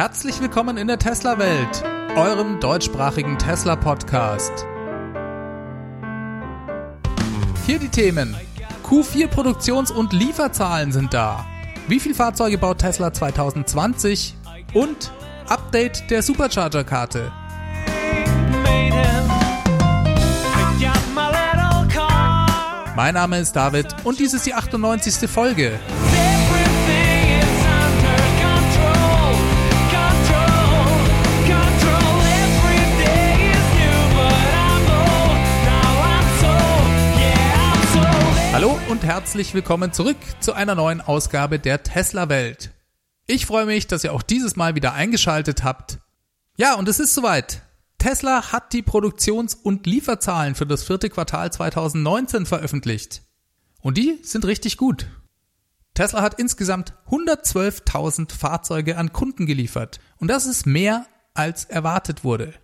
Herzlich willkommen in der Tesla-Welt, eurem deutschsprachigen Tesla-Podcast. Hier die Themen. Q4 Produktions- und Lieferzahlen sind da. Wie viele Fahrzeuge baut Tesla 2020? Und Update der Supercharger-Karte. Mein Name ist David und dies ist die 98. Folge. Herzlich willkommen zurück zu einer neuen Ausgabe der Tesla Welt. Ich freue mich, dass ihr auch dieses Mal wieder eingeschaltet habt. Ja, und es ist soweit. Tesla hat die Produktions- und Lieferzahlen für das vierte Quartal 2019 veröffentlicht. Und die sind richtig gut. Tesla hat insgesamt 112.000 Fahrzeuge an Kunden geliefert. Und das ist mehr als erwartet wurde.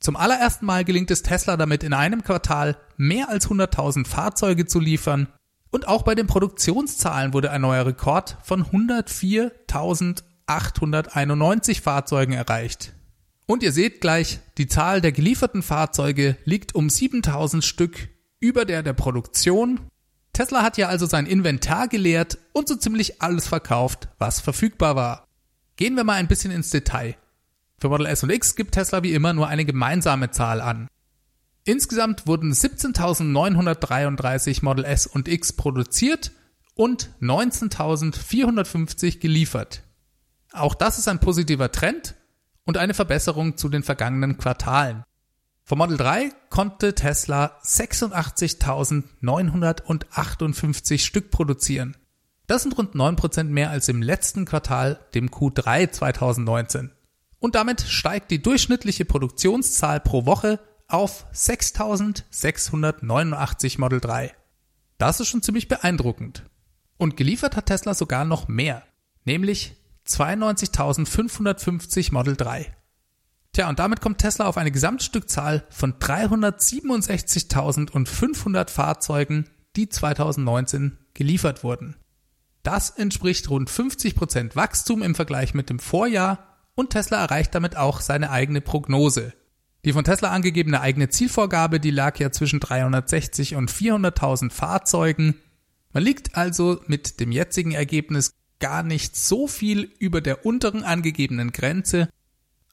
Zum allerersten Mal gelingt es Tesla damit in einem Quartal mehr als 100.000 Fahrzeuge zu liefern und auch bei den Produktionszahlen wurde ein neuer Rekord von 104.891 Fahrzeugen erreicht. Und ihr seht gleich, die Zahl der gelieferten Fahrzeuge liegt um 7000 Stück über der der Produktion. Tesla hat ja also sein Inventar geleert und so ziemlich alles verkauft, was verfügbar war. Gehen wir mal ein bisschen ins Detail. Für Model S und X gibt Tesla wie immer nur eine gemeinsame Zahl an. Insgesamt wurden 17.933 Model S und X produziert und 19.450 geliefert. Auch das ist ein positiver Trend und eine Verbesserung zu den vergangenen Quartalen. Vom Model 3 konnte Tesla 86.958 Stück produzieren. Das sind rund 9% mehr als im letzten Quartal, dem Q3 2019 und damit steigt die durchschnittliche Produktionszahl pro Woche auf 6689 Model 3. Das ist schon ziemlich beeindruckend. Und geliefert hat Tesla sogar noch mehr, nämlich 92.550 Model 3. Tja, und damit kommt Tesla auf eine Gesamtstückzahl von 367.500 Fahrzeugen, die 2019 geliefert wurden. Das entspricht rund 50% Wachstum im Vergleich mit dem Vorjahr und Tesla erreicht damit auch seine eigene Prognose. Die von Tesla angegebene eigene Zielvorgabe, die lag ja zwischen 360 und 400.000 Fahrzeugen. Man liegt also mit dem jetzigen Ergebnis gar nicht so viel über der unteren angegebenen Grenze.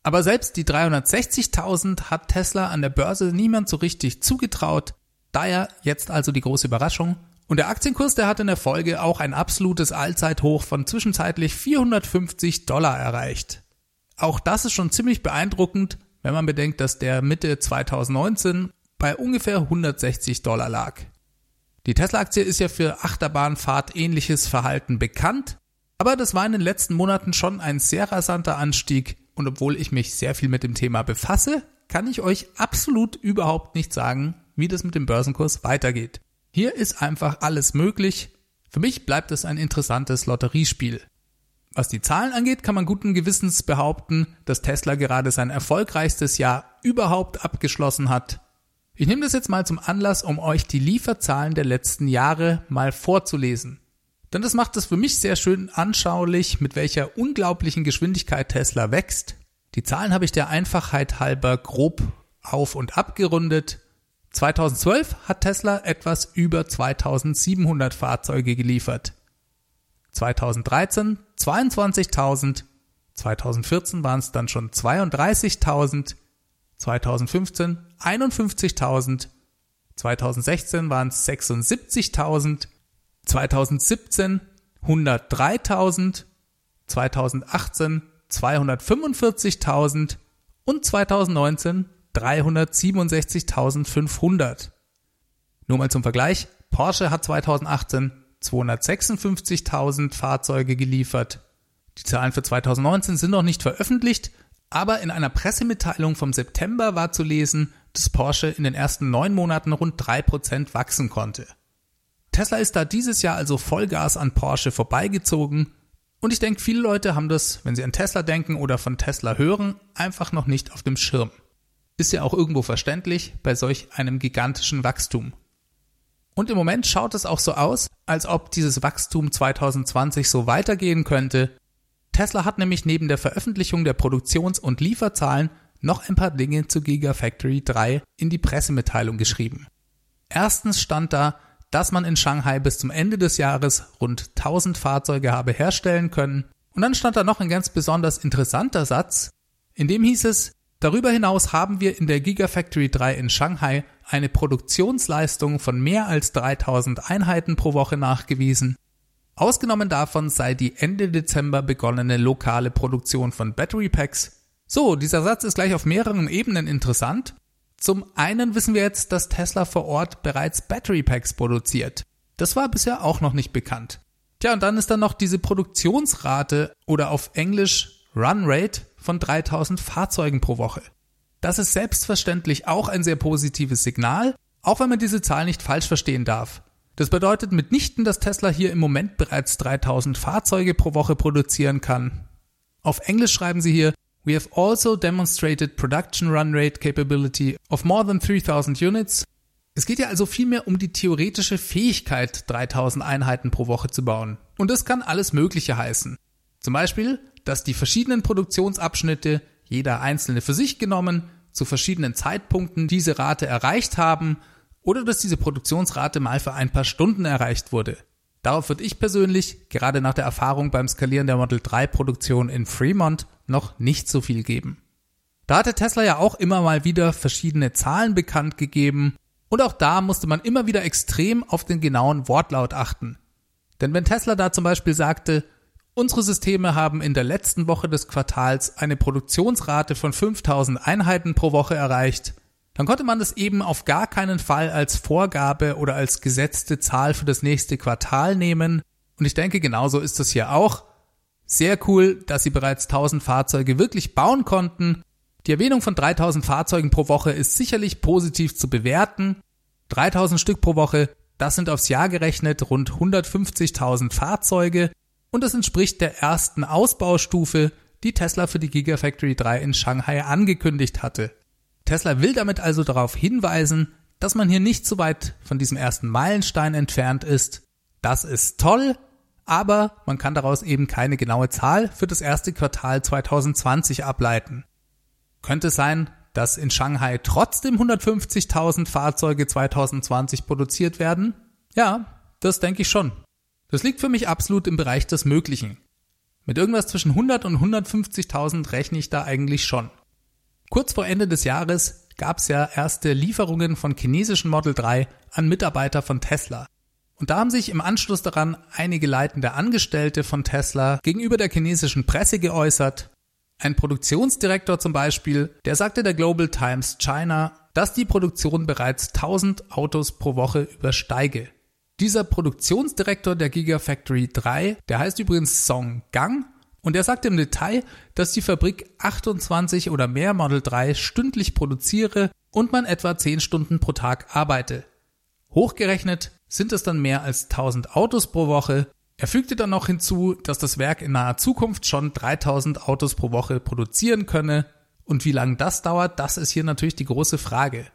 Aber selbst die 360.000 hat Tesla an der Börse niemand so richtig zugetraut. Daher jetzt also die große Überraschung. Und der Aktienkurs, der hat in der Folge auch ein absolutes Allzeithoch von zwischenzeitlich 450 Dollar erreicht. Auch das ist schon ziemlich beeindruckend, wenn man bedenkt, dass der Mitte 2019 bei ungefähr 160 Dollar lag. Die Tesla-Aktie ist ja für Achterbahnfahrt ähnliches Verhalten bekannt, aber das war in den letzten Monaten schon ein sehr rasanter Anstieg und obwohl ich mich sehr viel mit dem Thema befasse, kann ich euch absolut überhaupt nicht sagen, wie das mit dem Börsenkurs weitergeht. Hier ist einfach alles möglich. Für mich bleibt es ein interessantes Lotteriespiel. Was die Zahlen angeht, kann man guten Gewissens behaupten, dass Tesla gerade sein erfolgreichstes Jahr überhaupt abgeschlossen hat. Ich nehme das jetzt mal zum Anlass, um euch die Lieferzahlen der letzten Jahre mal vorzulesen. Denn das macht es für mich sehr schön anschaulich, mit welcher unglaublichen Geschwindigkeit Tesla wächst. Die Zahlen habe ich der Einfachheit halber grob auf und abgerundet. 2012 hat Tesla etwas über 2700 Fahrzeuge geliefert. 2013 22.000, 2014 waren es dann schon 32.000, 2015 51.000, 2016 waren es 76.000, 2017 103.000, 2018 245.000 und 2019 367.500. Nur mal zum Vergleich, Porsche hat 2018 256.000 Fahrzeuge geliefert. Die Zahlen für 2019 sind noch nicht veröffentlicht, aber in einer Pressemitteilung vom September war zu lesen, dass Porsche in den ersten neun Monaten rund drei Prozent wachsen konnte. Tesla ist da dieses Jahr also Vollgas an Porsche vorbeigezogen und ich denke, viele Leute haben das, wenn sie an Tesla denken oder von Tesla hören, einfach noch nicht auf dem Schirm. Ist ja auch irgendwo verständlich bei solch einem gigantischen Wachstum. Und im Moment schaut es auch so aus, als ob dieses Wachstum 2020 so weitergehen könnte. Tesla hat nämlich neben der Veröffentlichung der Produktions- und Lieferzahlen noch ein paar Dinge zu Gigafactory 3 in die Pressemitteilung geschrieben. Erstens stand da, dass man in Shanghai bis zum Ende des Jahres rund 1000 Fahrzeuge habe herstellen können. Und dann stand da noch ein ganz besonders interessanter Satz, in dem hieß es, darüber hinaus haben wir in der Gigafactory 3 in Shanghai eine Produktionsleistung von mehr als 3000 Einheiten pro Woche nachgewiesen. Ausgenommen davon sei die Ende Dezember begonnene lokale Produktion von Battery Packs. So, dieser Satz ist gleich auf mehreren Ebenen interessant. Zum einen wissen wir jetzt, dass Tesla vor Ort bereits Battery Packs produziert. Das war bisher auch noch nicht bekannt. Tja, und dann ist da noch diese Produktionsrate oder auf Englisch Run Rate von 3000 Fahrzeugen pro Woche. Das ist selbstverständlich auch ein sehr positives Signal, auch wenn man diese Zahl nicht falsch verstehen darf. Das bedeutet mitnichten, dass Tesla hier im Moment bereits 3000 Fahrzeuge pro Woche produzieren kann. Auf Englisch schreiben sie hier, We have also demonstrated production run rate capability of more than 3000 units. Es geht ja also vielmehr um die theoretische Fähigkeit, 3000 Einheiten pro Woche zu bauen. Und das kann alles Mögliche heißen. Zum Beispiel, dass die verschiedenen Produktionsabschnitte, jeder einzelne für sich genommen, zu verschiedenen Zeitpunkten diese Rate erreicht haben oder dass diese Produktionsrate mal für ein paar Stunden erreicht wurde. Darauf würde ich persönlich, gerade nach der Erfahrung beim Skalieren der Model 3 Produktion in Fremont, noch nicht so viel geben. Da hatte Tesla ja auch immer mal wieder verschiedene Zahlen bekannt gegeben und auch da musste man immer wieder extrem auf den genauen Wortlaut achten. Denn wenn Tesla da zum Beispiel sagte, unsere Systeme haben in der letzten Woche des Quartals eine Produktionsrate von 5000 Einheiten pro Woche erreicht, dann konnte man das eben auf gar keinen Fall als Vorgabe oder als gesetzte Zahl für das nächste Quartal nehmen. Und ich denke, genauso ist das hier auch. Sehr cool, dass sie bereits 1000 Fahrzeuge wirklich bauen konnten. Die Erwähnung von 3000 Fahrzeugen pro Woche ist sicherlich positiv zu bewerten. 3000 Stück pro Woche, das sind aufs Jahr gerechnet rund 150.000 Fahrzeuge und das entspricht der ersten Ausbaustufe, die Tesla für die Gigafactory 3 in Shanghai angekündigt hatte. Tesla will damit also darauf hinweisen, dass man hier nicht so weit von diesem ersten Meilenstein entfernt ist. Das ist toll, aber man kann daraus eben keine genaue Zahl für das erste Quartal 2020 ableiten. Könnte es sein, dass in Shanghai trotzdem 150.000 Fahrzeuge 2020 produziert werden? Ja, das denke ich schon. Das liegt für mich absolut im Bereich des Möglichen. Mit irgendwas zwischen 100 und 150.000 rechne ich da eigentlich schon. Kurz vor Ende des Jahres gab es ja erste Lieferungen von chinesischen Model 3 an Mitarbeiter von Tesla. Und da haben sich im Anschluss daran einige leitende Angestellte von Tesla gegenüber der chinesischen Presse geäußert. Ein Produktionsdirektor zum Beispiel, der sagte der Global Times China, dass die Produktion bereits 1000 Autos pro Woche übersteige. Dieser Produktionsdirektor der Gigafactory 3, der heißt übrigens Song Gang und er sagt im Detail, dass die Fabrik 28 oder mehr Model 3 stündlich produziere und man etwa 10 Stunden pro Tag arbeite. Hochgerechnet sind es dann mehr als 1000 Autos pro Woche. Er fügte dann noch hinzu, dass das Werk in naher Zukunft schon 3000 Autos pro Woche produzieren könne. Und wie lange das dauert, das ist hier natürlich die große Frage.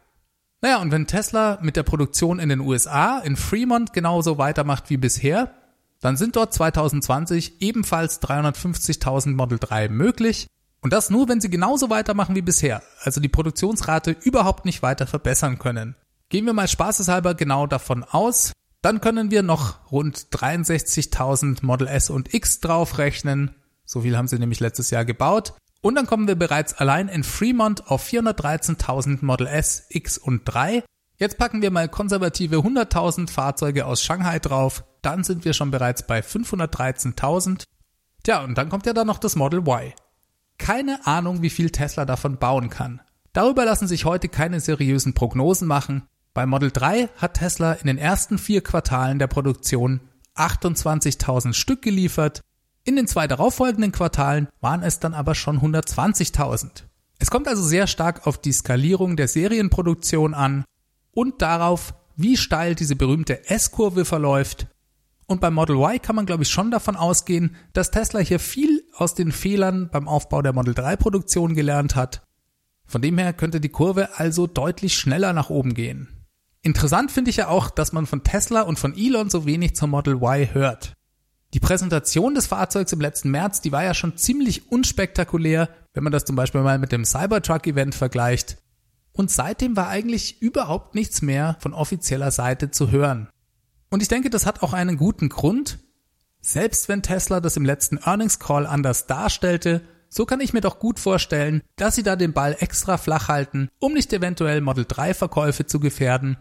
Naja, und wenn Tesla mit der Produktion in den USA, in Fremont genauso weitermacht wie bisher, dann sind dort 2020 ebenfalls 350.000 Model 3 möglich. Und das nur, wenn sie genauso weitermachen wie bisher, also die Produktionsrate überhaupt nicht weiter verbessern können. Gehen wir mal spaßeshalber genau davon aus, dann können wir noch rund 63.000 Model S und X draufrechnen. So viel haben sie nämlich letztes Jahr gebaut. Und dann kommen wir bereits allein in Fremont auf 413.000 Model S, X und 3. Jetzt packen wir mal konservative 100.000 Fahrzeuge aus Shanghai drauf dann sind wir schon bereits bei 513.000. Tja, und dann kommt ja dann noch das Model Y. Keine Ahnung, wie viel Tesla davon bauen kann. Darüber lassen sich heute keine seriösen Prognosen machen. Bei Model 3 hat Tesla in den ersten vier Quartalen der Produktion 28.000 Stück geliefert. In den zwei darauffolgenden Quartalen waren es dann aber schon 120.000. Es kommt also sehr stark auf die Skalierung der Serienproduktion an und darauf, wie steil diese berühmte S-Kurve verläuft und beim Model Y kann man, glaube ich, schon davon ausgehen, dass Tesla hier viel aus den Fehlern beim Aufbau der Model 3 Produktion gelernt hat. Von dem her könnte die Kurve also deutlich schneller nach oben gehen. Interessant finde ich ja auch, dass man von Tesla und von Elon so wenig zum Model Y hört. Die Präsentation des Fahrzeugs im letzten März, die war ja schon ziemlich unspektakulär, wenn man das zum Beispiel mal mit dem Cybertruck-Event vergleicht. Und seitdem war eigentlich überhaupt nichts mehr von offizieller Seite zu hören. Und ich denke, das hat auch einen guten Grund. Selbst wenn Tesla das im letzten Earnings Call anders darstellte, so kann ich mir doch gut vorstellen, dass sie da den Ball extra flach halten, um nicht eventuell Model 3 Verkäufe zu gefährden.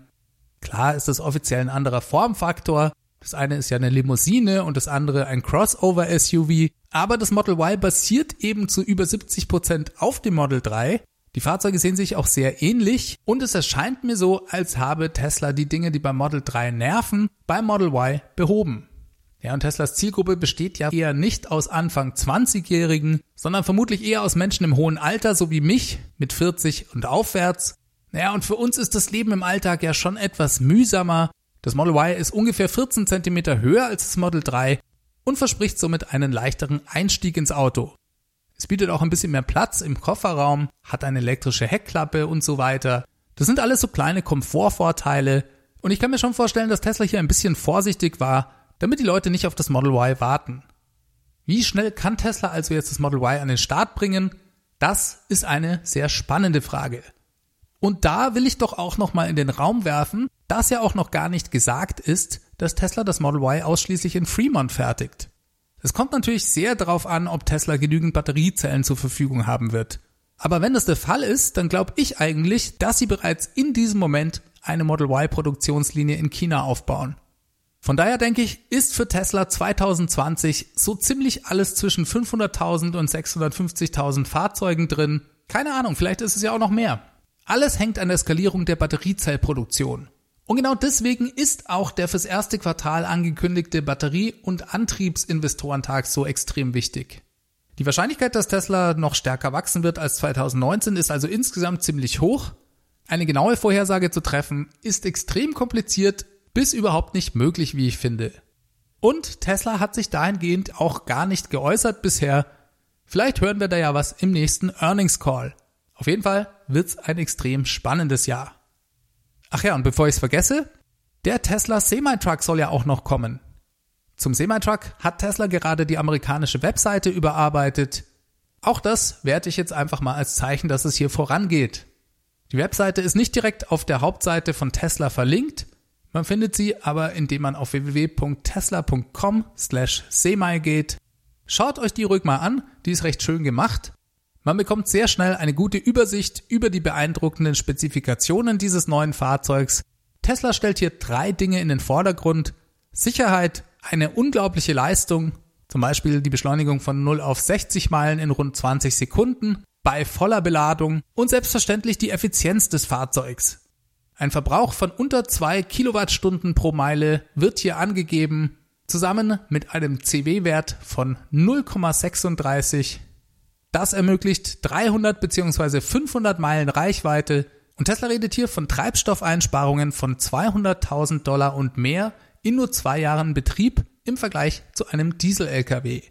Klar ist das offiziell ein anderer Formfaktor, das eine ist ja eine Limousine und das andere ein Crossover-SUV. Aber das Model Y basiert eben zu über 70 Prozent auf dem Model 3. Die Fahrzeuge sehen sich auch sehr ähnlich und es erscheint mir so, als habe Tesla die Dinge, die beim Model 3 nerven, beim Model Y behoben. Ja, und Teslas Zielgruppe besteht ja eher nicht aus Anfang 20-Jährigen, sondern vermutlich eher aus Menschen im hohen Alter, so wie mich, mit 40 und aufwärts. Naja, und für uns ist das Leben im Alltag ja schon etwas mühsamer das Model Y ist ungefähr 14 cm höher als das Model 3 und verspricht somit einen leichteren Einstieg ins Auto. Es bietet auch ein bisschen mehr Platz im Kofferraum, hat eine elektrische Heckklappe und so weiter. Das sind alles so kleine Komfortvorteile und ich kann mir schon vorstellen, dass Tesla hier ein bisschen vorsichtig war, damit die Leute nicht auf das Model Y warten. Wie schnell kann Tesla also jetzt das Model Y an den Start bringen? Das ist eine sehr spannende Frage. Und da will ich doch auch nochmal in den Raum werfen, dass ja auch noch gar nicht gesagt ist, dass Tesla das Model Y ausschließlich in Fremont fertigt. Es kommt natürlich sehr darauf an, ob Tesla genügend Batteriezellen zur Verfügung haben wird. Aber wenn das der Fall ist, dann glaube ich eigentlich, dass sie bereits in diesem Moment eine Model Y Produktionslinie in China aufbauen. Von daher denke ich, ist für Tesla 2020 so ziemlich alles zwischen 500.000 und 650.000 Fahrzeugen drin. Keine Ahnung, vielleicht ist es ja auch noch mehr. Alles hängt an der Skalierung der Batteriezellproduktion. Und genau deswegen ist auch der fürs erste Quartal angekündigte Batterie- und Antriebsinvestorentag so extrem wichtig. Die Wahrscheinlichkeit, dass Tesla noch stärker wachsen wird als 2019, ist also insgesamt ziemlich hoch. Eine genaue Vorhersage zu treffen, ist extrem kompliziert bis überhaupt nicht möglich, wie ich finde. Und Tesla hat sich dahingehend auch gar nicht geäußert bisher. Vielleicht hören wir da ja was im nächsten Earnings Call. Auf jeden Fall wird's ein extrem spannendes Jahr. Ach ja, und bevor ich es vergesse, der Tesla Semi-Truck soll ja auch noch kommen. Zum Semi-Truck hat Tesla gerade die amerikanische Webseite überarbeitet. Auch das werte ich jetzt einfach mal als Zeichen, dass es hier vorangeht. Die Webseite ist nicht direkt auf der Hauptseite von Tesla verlinkt. Man findet sie aber, indem man auf www.tesla.com slash semi geht. Schaut euch die ruhig mal an, die ist recht schön gemacht. Man bekommt sehr schnell eine gute Übersicht über die beeindruckenden Spezifikationen dieses neuen Fahrzeugs. Tesla stellt hier drei Dinge in den Vordergrund. Sicherheit, eine unglaubliche Leistung, zum Beispiel die Beschleunigung von 0 auf 60 Meilen in rund 20 Sekunden bei voller Beladung und selbstverständlich die Effizienz des Fahrzeugs. Ein Verbrauch von unter 2 Kilowattstunden pro Meile wird hier angegeben, zusammen mit einem CW-Wert von 0,36 das ermöglicht 300 bzw. 500 Meilen Reichweite und Tesla redet hier von Treibstoffeinsparungen von 200.000 Dollar und mehr in nur zwei Jahren Betrieb im Vergleich zu einem Diesel-LKW.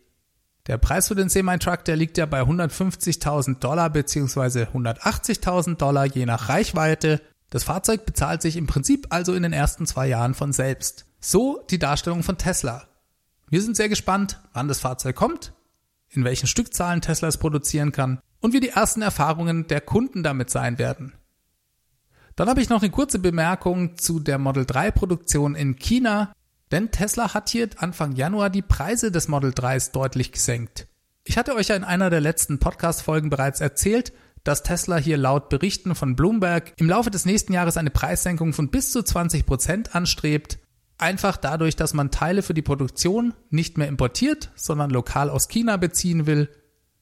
Der Preis für den Semi-Truck, der liegt ja bei 150.000 Dollar bzw. 180.000 Dollar je nach Reichweite. Das Fahrzeug bezahlt sich im Prinzip also in den ersten zwei Jahren von selbst. So die Darstellung von Tesla. Wir sind sehr gespannt, wann das Fahrzeug kommt in welchen Stückzahlen Tesla es produzieren kann und wie die ersten Erfahrungen der Kunden damit sein werden. Dann habe ich noch eine kurze Bemerkung zu der Model 3 Produktion in China, denn Tesla hat hier Anfang Januar die Preise des Model 3s deutlich gesenkt. Ich hatte euch ja in einer der letzten Podcast-Folgen bereits erzählt, dass Tesla hier laut Berichten von Bloomberg im Laufe des nächsten Jahres eine Preissenkung von bis zu 20 Prozent anstrebt Einfach dadurch, dass man Teile für die Produktion nicht mehr importiert, sondern lokal aus China beziehen will.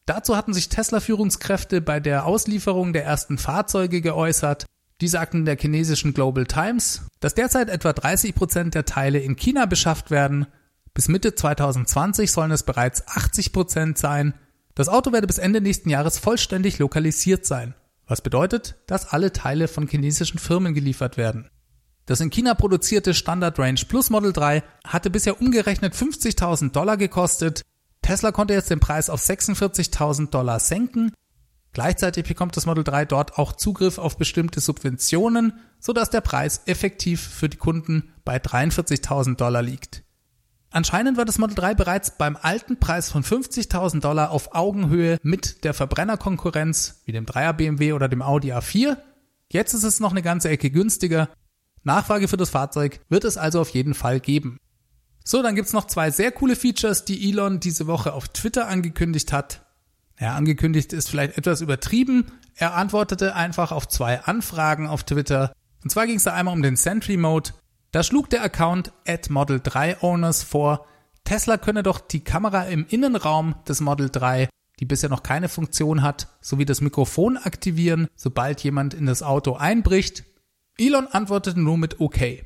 Dazu hatten sich Tesla-Führungskräfte bei der Auslieferung der ersten Fahrzeuge geäußert. Die sagten der chinesischen Global Times, dass derzeit etwa 30 Prozent der Teile in China beschafft werden. Bis Mitte 2020 sollen es bereits 80 Prozent sein. Das Auto werde bis Ende nächsten Jahres vollständig lokalisiert sein. Was bedeutet, dass alle Teile von chinesischen Firmen geliefert werden. Das in China produzierte Standard Range Plus Model 3 hatte bisher umgerechnet 50.000 Dollar gekostet. Tesla konnte jetzt den Preis auf 46.000 Dollar senken. Gleichzeitig bekommt das Model 3 dort auch Zugriff auf bestimmte Subventionen, sodass der Preis effektiv für die Kunden bei 43.000 Dollar liegt. Anscheinend war das Model 3 bereits beim alten Preis von 50.000 Dollar auf Augenhöhe mit der Verbrennerkonkurrenz wie dem 3er BMW oder dem Audi A4. Jetzt ist es noch eine ganze Ecke günstiger. Nachfrage für das Fahrzeug wird es also auf jeden Fall geben. So, dann gibt's noch zwei sehr coole Features, die Elon diese Woche auf Twitter angekündigt hat. Ja, angekündigt ist vielleicht etwas übertrieben. Er antwortete einfach auf zwei Anfragen auf Twitter. Und zwar ging es da einmal um den Sentry Mode da schlug der Account at Model 3 Owners vor, Tesla könne doch die Kamera im Innenraum des Model 3, die bisher noch keine Funktion hat, sowie das Mikrofon aktivieren, sobald jemand in das Auto einbricht. Elon antwortete nur mit OK.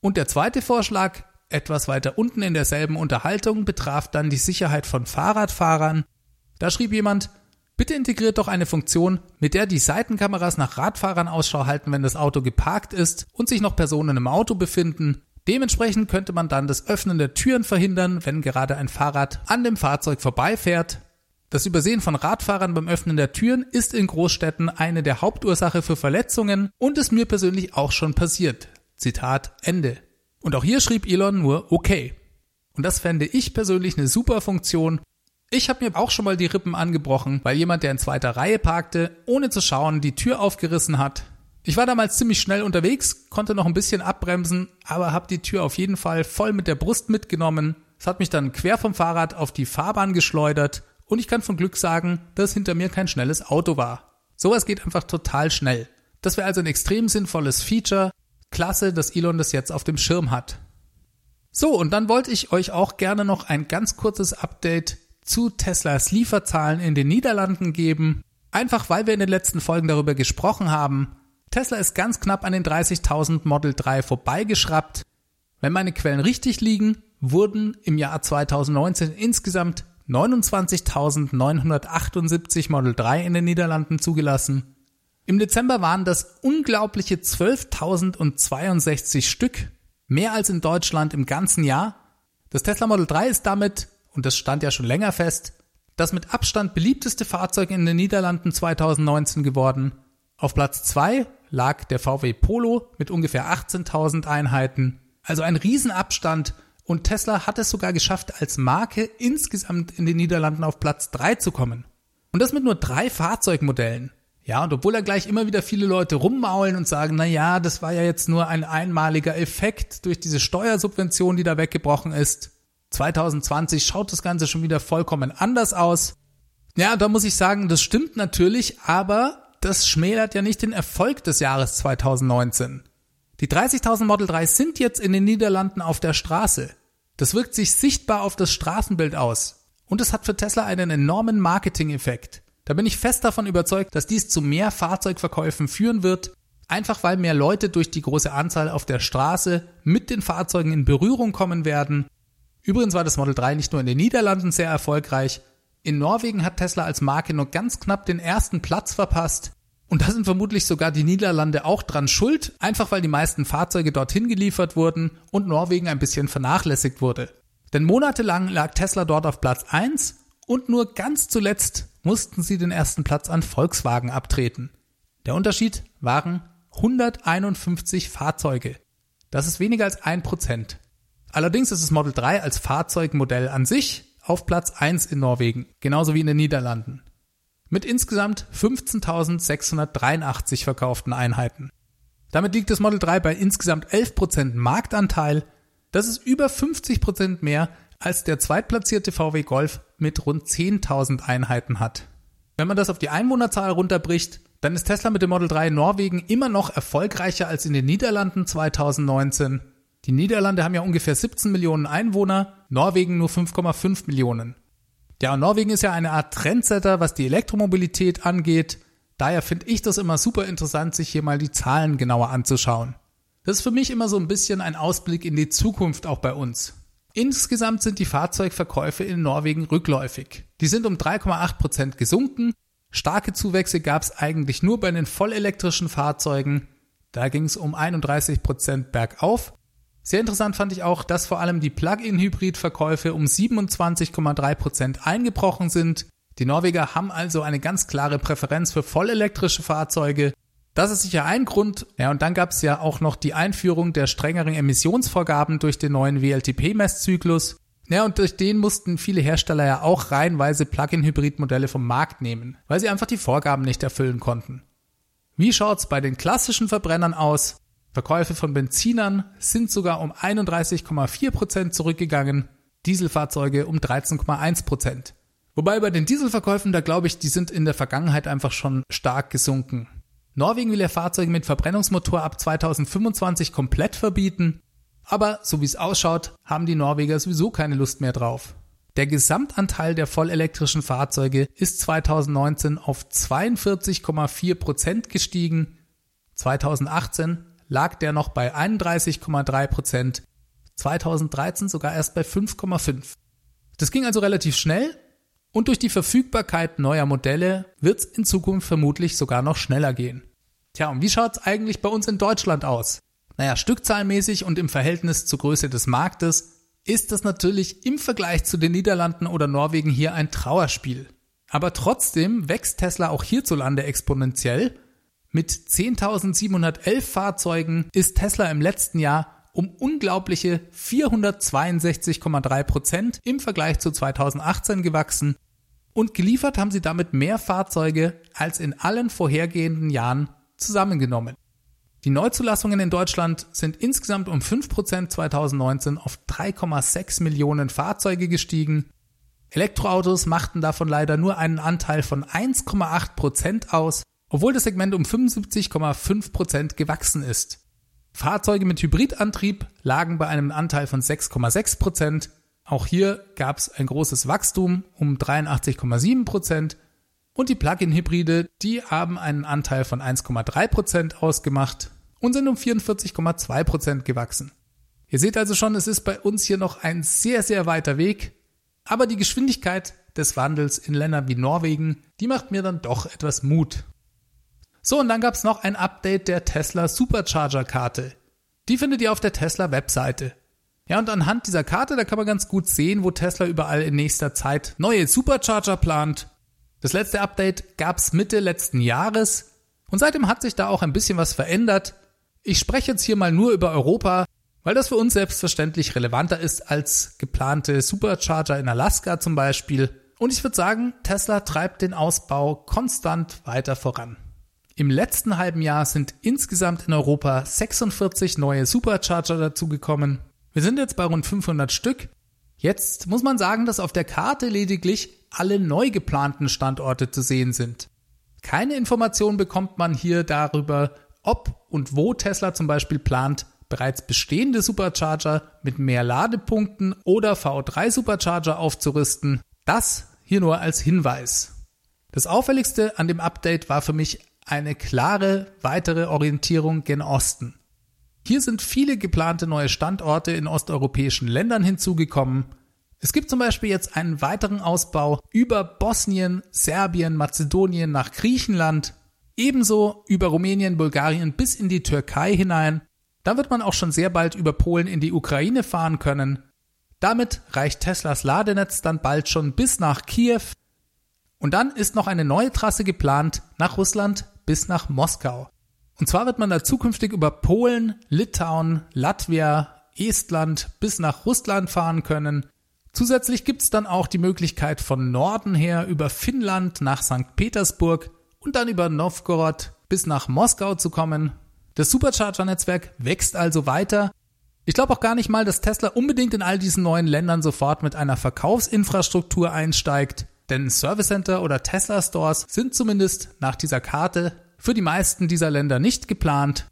Und der zweite Vorschlag, etwas weiter unten in derselben Unterhaltung, betraf dann die Sicherheit von Fahrradfahrern. Da schrieb jemand, Bitte integriert doch eine Funktion, mit der die Seitenkameras nach Radfahrern Ausschau halten, wenn das Auto geparkt ist und sich noch Personen im Auto befinden. Dementsprechend könnte man dann das Öffnen der Türen verhindern, wenn gerade ein Fahrrad an dem Fahrzeug vorbeifährt. Das Übersehen von Radfahrern beim Öffnen der Türen ist in Großstädten eine der Hauptursache für Verletzungen und ist mir persönlich auch schon passiert. Zitat Ende. Und auch hier schrieb Elon nur okay. Und das fände ich persönlich eine super Funktion, ich habe mir auch schon mal die Rippen angebrochen, weil jemand, der in zweiter Reihe parkte, ohne zu schauen, die Tür aufgerissen hat. Ich war damals ziemlich schnell unterwegs, konnte noch ein bisschen abbremsen, aber habe die Tür auf jeden Fall voll mit der Brust mitgenommen. Es hat mich dann quer vom Fahrrad auf die Fahrbahn geschleudert und ich kann von Glück sagen, dass hinter mir kein schnelles Auto war. Sowas geht einfach total schnell. Das wäre also ein extrem sinnvolles Feature. Klasse, dass Elon das jetzt auf dem Schirm hat. So, und dann wollte ich euch auch gerne noch ein ganz kurzes Update zu Teslas Lieferzahlen in den Niederlanden geben. Einfach weil wir in den letzten Folgen darüber gesprochen haben. Tesla ist ganz knapp an den 30.000 Model 3 vorbeigeschraubt. Wenn meine Quellen richtig liegen, wurden im Jahr 2019 insgesamt 29.978 Model 3 in den Niederlanden zugelassen. Im Dezember waren das unglaubliche 12.062 Stück, mehr als in Deutschland im ganzen Jahr. Das Tesla Model 3 ist damit und das stand ja schon länger fest, das mit Abstand beliebteste Fahrzeug in den Niederlanden 2019 geworden. Auf Platz 2 lag der VW Polo mit ungefähr 18.000 Einheiten, also ein Riesenabstand und Tesla hat es sogar geschafft, als Marke insgesamt in den Niederlanden auf Platz 3 zu kommen. Und das mit nur drei Fahrzeugmodellen. Ja, und obwohl da gleich immer wieder viele Leute rummaulen und sagen, na ja, das war ja jetzt nur ein einmaliger Effekt durch diese Steuersubvention, die da weggebrochen ist, 2020 schaut das Ganze schon wieder vollkommen anders aus. Ja, da muss ich sagen, das stimmt natürlich, aber das schmälert ja nicht den Erfolg des Jahres 2019. Die 30.000 Model 3 sind jetzt in den Niederlanden auf der Straße. Das wirkt sich sichtbar auf das Straßenbild aus. Und es hat für Tesla einen enormen Marketing-Effekt. Da bin ich fest davon überzeugt, dass dies zu mehr Fahrzeugverkäufen führen wird, einfach weil mehr Leute durch die große Anzahl auf der Straße mit den Fahrzeugen in Berührung kommen werden Übrigens war das Model 3 nicht nur in den Niederlanden sehr erfolgreich. In Norwegen hat Tesla als Marke nur ganz knapp den ersten Platz verpasst. Und da sind vermutlich sogar die Niederlande auch dran schuld, einfach weil die meisten Fahrzeuge dorthin geliefert wurden und Norwegen ein bisschen vernachlässigt wurde. Denn monatelang lag Tesla dort auf Platz 1 und nur ganz zuletzt mussten sie den ersten Platz an Volkswagen abtreten. Der Unterschied waren 151 Fahrzeuge. Das ist weniger als ein Prozent. Allerdings ist das Model 3 als Fahrzeugmodell an sich auf Platz 1 in Norwegen, genauso wie in den Niederlanden. Mit insgesamt 15.683 verkauften Einheiten. Damit liegt das Model 3 bei insgesamt 11% Marktanteil. Das ist über 50% mehr als der zweitplatzierte VW Golf mit rund 10.000 Einheiten hat. Wenn man das auf die Einwohnerzahl runterbricht, dann ist Tesla mit dem Model 3 in Norwegen immer noch erfolgreicher als in den Niederlanden 2019 die Niederlande haben ja ungefähr 17 Millionen Einwohner, Norwegen nur 5,5 Millionen. Ja, Norwegen ist ja eine Art Trendsetter, was die Elektromobilität angeht. Daher finde ich das immer super interessant, sich hier mal die Zahlen genauer anzuschauen. Das ist für mich immer so ein bisschen ein Ausblick in die Zukunft auch bei uns. Insgesamt sind die Fahrzeugverkäufe in Norwegen rückläufig. Die sind um 3,8 Prozent gesunken. Starke Zuwächse gab es eigentlich nur bei den vollelektrischen Fahrzeugen. Da ging es um 31 Prozent bergauf. Sehr interessant fand ich auch, dass vor allem die Plug-in-Hybrid-Verkäufe um 27,3 Prozent eingebrochen sind. Die Norweger haben also eine ganz klare Präferenz für vollelektrische Fahrzeuge. Das ist sicher ein Grund. Ja, und dann gab es ja auch noch die Einführung der strengeren Emissionsvorgaben durch den neuen WLTP-Messzyklus. Ja, und durch den mussten viele Hersteller ja auch reihenweise Plug-in-Hybrid-Modelle vom Markt nehmen, weil sie einfach die Vorgaben nicht erfüllen konnten. Wie schaut's bei den klassischen Verbrennern aus? Verkäufe von Benzinern sind sogar um 31,4 Prozent zurückgegangen, Dieselfahrzeuge um 13,1%. Prozent. Wobei bei den Dieselverkäufen, da glaube ich, die sind in der Vergangenheit einfach schon stark gesunken. Norwegen will ja Fahrzeuge mit Verbrennungsmotor ab 2025 komplett verbieten, aber so wie es ausschaut, haben die Norweger sowieso keine Lust mehr drauf. Der Gesamtanteil der vollelektrischen Fahrzeuge ist 2019 auf 42,4 Prozent gestiegen. 2018 lag der noch bei 31,3 Prozent. 2013 sogar erst bei 5,5. Das ging also relativ schnell und durch die Verfügbarkeit neuer Modelle wird es in Zukunft vermutlich sogar noch schneller gehen. Tja, und wie schaut's eigentlich bei uns in Deutschland aus? Naja, stückzahlmäßig und im Verhältnis zur Größe des Marktes ist das natürlich im Vergleich zu den Niederlanden oder Norwegen hier ein Trauerspiel. Aber trotzdem wächst Tesla auch hierzulande exponentiell. Mit 10.711 Fahrzeugen ist Tesla im letzten Jahr um unglaubliche 462,3 Prozent im Vergleich zu 2018 gewachsen und geliefert haben sie damit mehr Fahrzeuge als in allen vorhergehenden Jahren zusammengenommen. Die Neuzulassungen in Deutschland sind insgesamt um 5% 2019 auf 3,6 Millionen Fahrzeuge gestiegen. Elektroautos machten davon leider nur einen Anteil von 1,8% aus, obwohl das Segment um 75,5% gewachsen ist. Fahrzeuge mit Hybridantrieb lagen bei einem Anteil von 6,6%, auch hier gab es ein großes Wachstum um 83,7 Prozent und die Plug-in-Hybride, die haben einen Anteil von 1,3 Prozent ausgemacht und sind um 44,2 Prozent gewachsen. Ihr seht also schon, es ist bei uns hier noch ein sehr, sehr weiter Weg, aber die Geschwindigkeit des Wandels in Ländern wie Norwegen, die macht mir dann doch etwas Mut. So, und dann gab es noch ein Update der Tesla Supercharger-Karte. Die findet ihr auf der Tesla Webseite. Ja, und anhand dieser Karte, da kann man ganz gut sehen, wo Tesla überall in nächster Zeit neue Supercharger plant. Das letzte Update gab's Mitte letzten Jahres und seitdem hat sich da auch ein bisschen was verändert. Ich spreche jetzt hier mal nur über Europa, weil das für uns selbstverständlich relevanter ist als geplante Supercharger in Alaska zum Beispiel. Und ich würde sagen, Tesla treibt den Ausbau konstant weiter voran. Im letzten halben Jahr sind insgesamt in Europa 46 neue Supercharger dazugekommen wir sind jetzt bei rund 500 Stück. Jetzt muss man sagen, dass auf der Karte lediglich alle neu geplanten Standorte zu sehen sind. Keine Information bekommt man hier darüber, ob und wo Tesla zum Beispiel plant, bereits bestehende Supercharger mit mehr Ladepunkten oder V3 Supercharger aufzurüsten. Das hier nur als Hinweis. Das auffälligste an dem Update war für mich eine klare weitere Orientierung gen Osten. Hier sind viele geplante neue Standorte in osteuropäischen Ländern hinzugekommen. Es gibt zum Beispiel jetzt einen weiteren Ausbau über Bosnien, Serbien, Mazedonien nach Griechenland, ebenso über Rumänien, Bulgarien bis in die Türkei hinein. Da wird man auch schon sehr bald über Polen in die Ukraine fahren können. Damit reicht Teslas Ladenetz dann bald schon bis nach Kiew. Und dann ist noch eine neue Trasse geplant nach Russland bis nach Moskau. Und zwar wird man da zukünftig über Polen, Litauen, Latvia, Estland bis nach Russland fahren können. Zusätzlich gibt es dann auch die Möglichkeit von Norden her über Finnland nach St. Petersburg und dann über Novgorod bis nach Moskau zu kommen. Das Supercharger-Netzwerk wächst also weiter. Ich glaube auch gar nicht mal, dass Tesla unbedingt in all diesen neuen Ländern sofort mit einer Verkaufsinfrastruktur einsteigt, denn Service Center oder Tesla Stores sind zumindest nach dieser Karte für die meisten dieser Länder nicht geplant.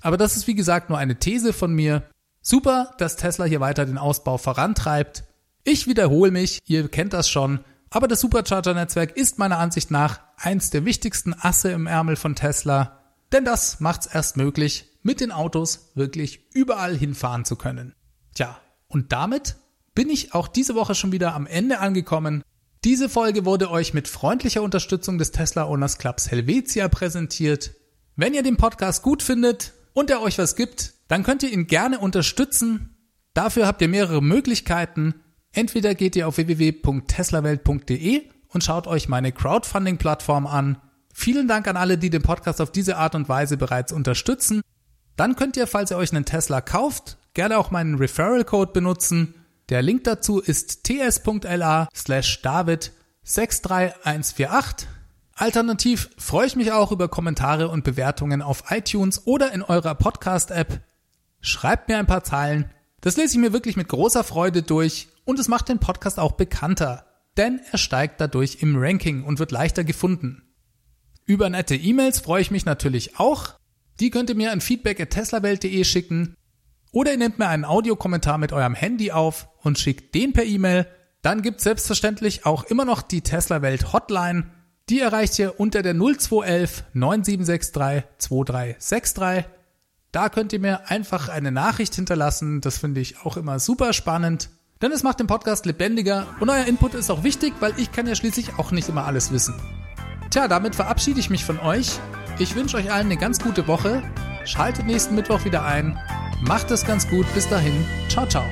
Aber das ist wie gesagt nur eine These von mir. Super, dass Tesla hier weiter den Ausbau vorantreibt. Ich wiederhole mich, ihr kennt das schon, aber das Supercharger-Netzwerk ist meiner Ansicht nach eins der wichtigsten Asse im Ärmel von Tesla, denn das macht es erst möglich, mit den Autos wirklich überall hinfahren zu können. Tja, und damit bin ich auch diese Woche schon wieder am Ende angekommen. Diese Folge wurde euch mit freundlicher Unterstützung des Tesla Owners Clubs Helvetia präsentiert. Wenn ihr den Podcast gut findet und er euch was gibt, dann könnt ihr ihn gerne unterstützen. Dafür habt ihr mehrere Möglichkeiten. Entweder geht ihr auf www.teslawelt.de und schaut euch meine Crowdfunding-Plattform an. Vielen Dank an alle, die den Podcast auf diese Art und Weise bereits unterstützen. Dann könnt ihr, falls ihr euch einen Tesla kauft, gerne auch meinen Referral Code benutzen. Der Link dazu ist ts.la slash david 63148. Alternativ freue ich mich auch über Kommentare und Bewertungen auf iTunes oder in eurer Podcast-App. Schreibt mir ein paar Zeilen. Das lese ich mir wirklich mit großer Freude durch und es macht den Podcast auch bekannter, denn er steigt dadurch im Ranking und wird leichter gefunden. Über nette E-Mails freue ich mich natürlich auch. Die könnt ihr mir an feedback@teslawelt.de schicken oder ihr nehmt mir einen Audiokommentar mit eurem Handy auf und schickt den per E-Mail. Dann gibt selbstverständlich auch immer noch die Tesla Welt Hotline. Die erreicht ihr unter der 0211 9763 2363. Da könnt ihr mir einfach eine Nachricht hinterlassen. Das finde ich auch immer super spannend. Denn es macht den Podcast lebendiger und euer Input ist auch wichtig, weil ich kann ja schließlich auch nicht immer alles wissen. Tja, damit verabschiede ich mich von euch. Ich wünsche euch allen eine ganz gute Woche. Schaltet nächsten Mittwoch wieder ein. Macht es ganz gut. Bis dahin. Ciao, ciao.